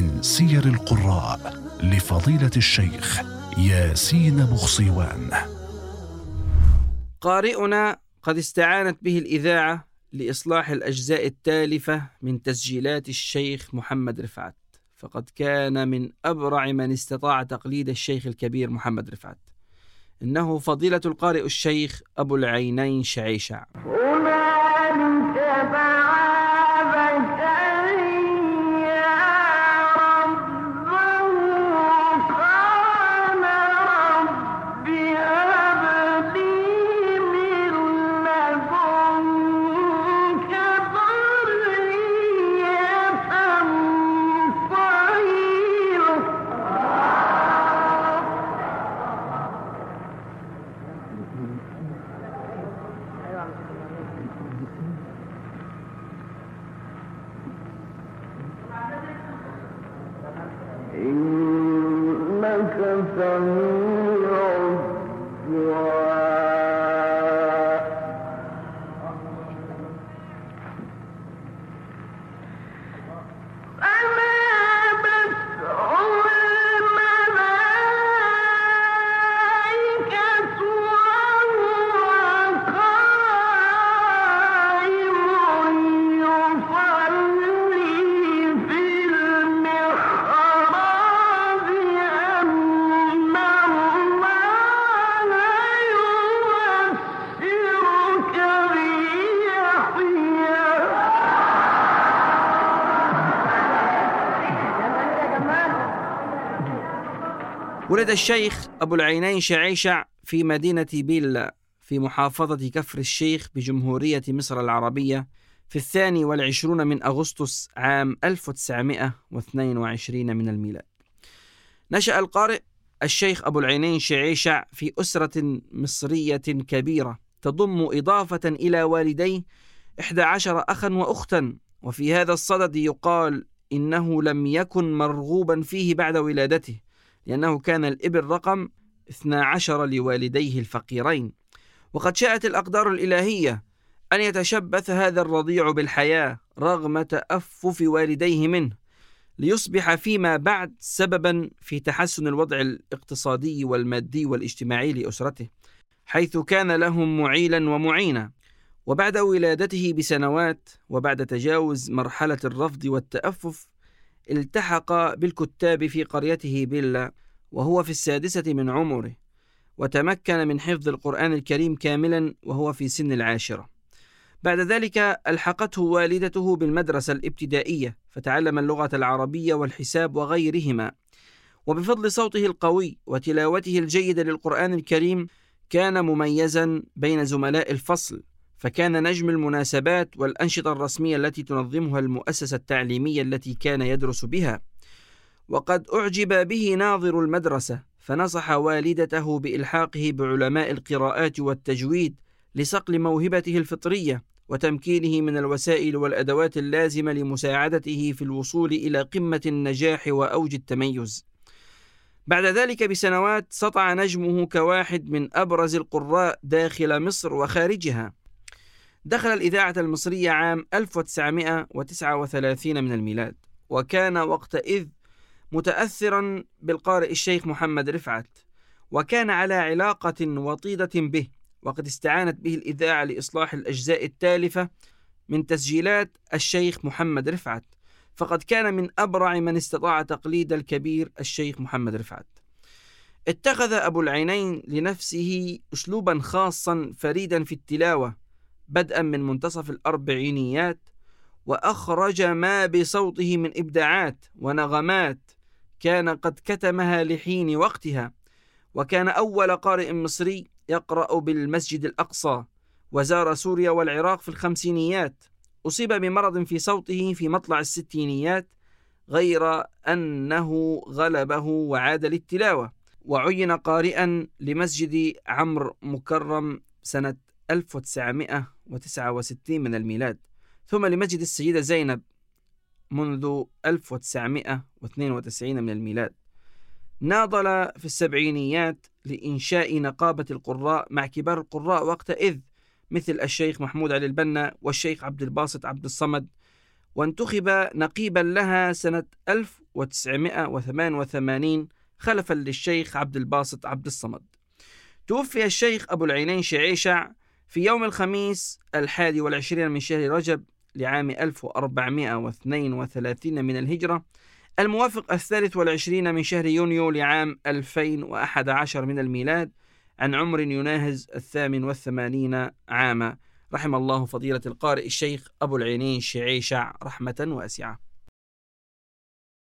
من سير القراء لفضيلة الشيخ ياسين بخصيوان. قارئنا قد استعانت به الإذاعة لإصلاح الأجزاء التالفة من تسجيلات الشيخ محمد رفعت فقد كان من أبرع من استطاع تقليد الشيخ الكبير محمد رفعت. إنه فضيلة القارئ الشيخ أبو العينين شعيشع. ولد الشيخ أبو العينين شعيشع في مدينة بيلا في محافظة كفر الشيخ بجمهورية مصر العربية في الثاني والعشرون من أغسطس عام 1922 من الميلاد. نشأ القارئ الشيخ أبو العينين شعيشع في أسرة مصرية كبيرة تضم إضافة إلى والديه إحدى عشر أخا وأختا وفي هذا الصدد يقال إنه لم يكن مرغوبا فيه بعد ولادته لأنه كان الإبن رقم 12 لوالديه الفقيرين. وقد شاءت الأقدار الإلهية أن يتشبث هذا الرضيع بالحياة رغم تأفف والديه منه ليصبح فيما بعد سببا في تحسن الوضع الاقتصادي والمادي والاجتماعي لأسرته حيث كان لهم معيلا ومعينا. وبعد ولادته بسنوات وبعد تجاوز مرحلة الرفض والتأفف التحق بالكتاب في قريته بيلا وهو في السادسة من عمره وتمكن من حفظ القرآن الكريم كاملا وهو في سن العاشرة. بعد ذلك ألحقته والدته بالمدرسة الابتدائية فتعلم اللغة العربية والحساب وغيرهما. وبفضل صوته القوي وتلاوته الجيدة للقرآن الكريم كان مميزا بين زملاء الفصل. فكان نجم المناسبات والأنشطة الرسمية التي تنظمها المؤسسة التعليمية التي كان يدرس بها وقد أعجب به ناظر المدرسة فنصح والدته بإلحاقه بعلماء القراءات والتجويد لصقل موهبته الفطرية وتمكينه من الوسائل والأدوات اللازمة لمساعدته في الوصول إلى قمة النجاح وأوج التميز. بعد ذلك بسنوات سطع نجمه كواحد من أبرز القراء داخل مصر وخارجها. دخل الإذاعة المصرية عام 1939 من الميلاد، وكان وقتئذ متأثرا بالقارئ الشيخ محمد رفعت، وكان على علاقة وطيدة به، وقد استعانت به الإذاعة لإصلاح الأجزاء التالفة من تسجيلات الشيخ محمد رفعت، فقد كان من أبرع من استطاع تقليد الكبير الشيخ محمد رفعت. اتخذ أبو العينين لنفسه أسلوبا خاصا فريدا في التلاوة بدءا من منتصف الأربعينيات وأخرج ما بصوته من إبداعات ونغمات كان قد كتمها لحين وقتها. وكان أول قارئ مصري يقرأ بالمسجد الأقصى وزار سوريا والعراق في الخمسينيات. أصيب بمرض في صوته في مطلع الستينيات غير أنه غلبه وعاد للتلاوة. وعين قارئا لمسجد عمرو مكرم سنة 1969 من الميلاد. ثم لمسجد السيدة زينب منذ 1992 من الميلاد. ناضل في السبعينيات لإنشاء نقابة القراء مع كبار القراء وقتئذ مثل الشيخ محمود علي البنا والشيخ عبد الباسط عبد الصمد وانتخب نقيبا لها سنة 1988 خلفا للشيخ عبد الباسط عبد الصمد. توفي الشيخ أبو العينين شعيشع في يوم الخميس الحادي والعشرين من شهر رجب لعام 1432 من الهجرة الموافق الثالث والعشرين من شهر يونيو لعام 2011 من الميلاد عن عمر يناهز الثامن والثمانين عاما. رحم الله فضيلة القارئ الشيخ أبو العينين شعيشع رحمة واسعة.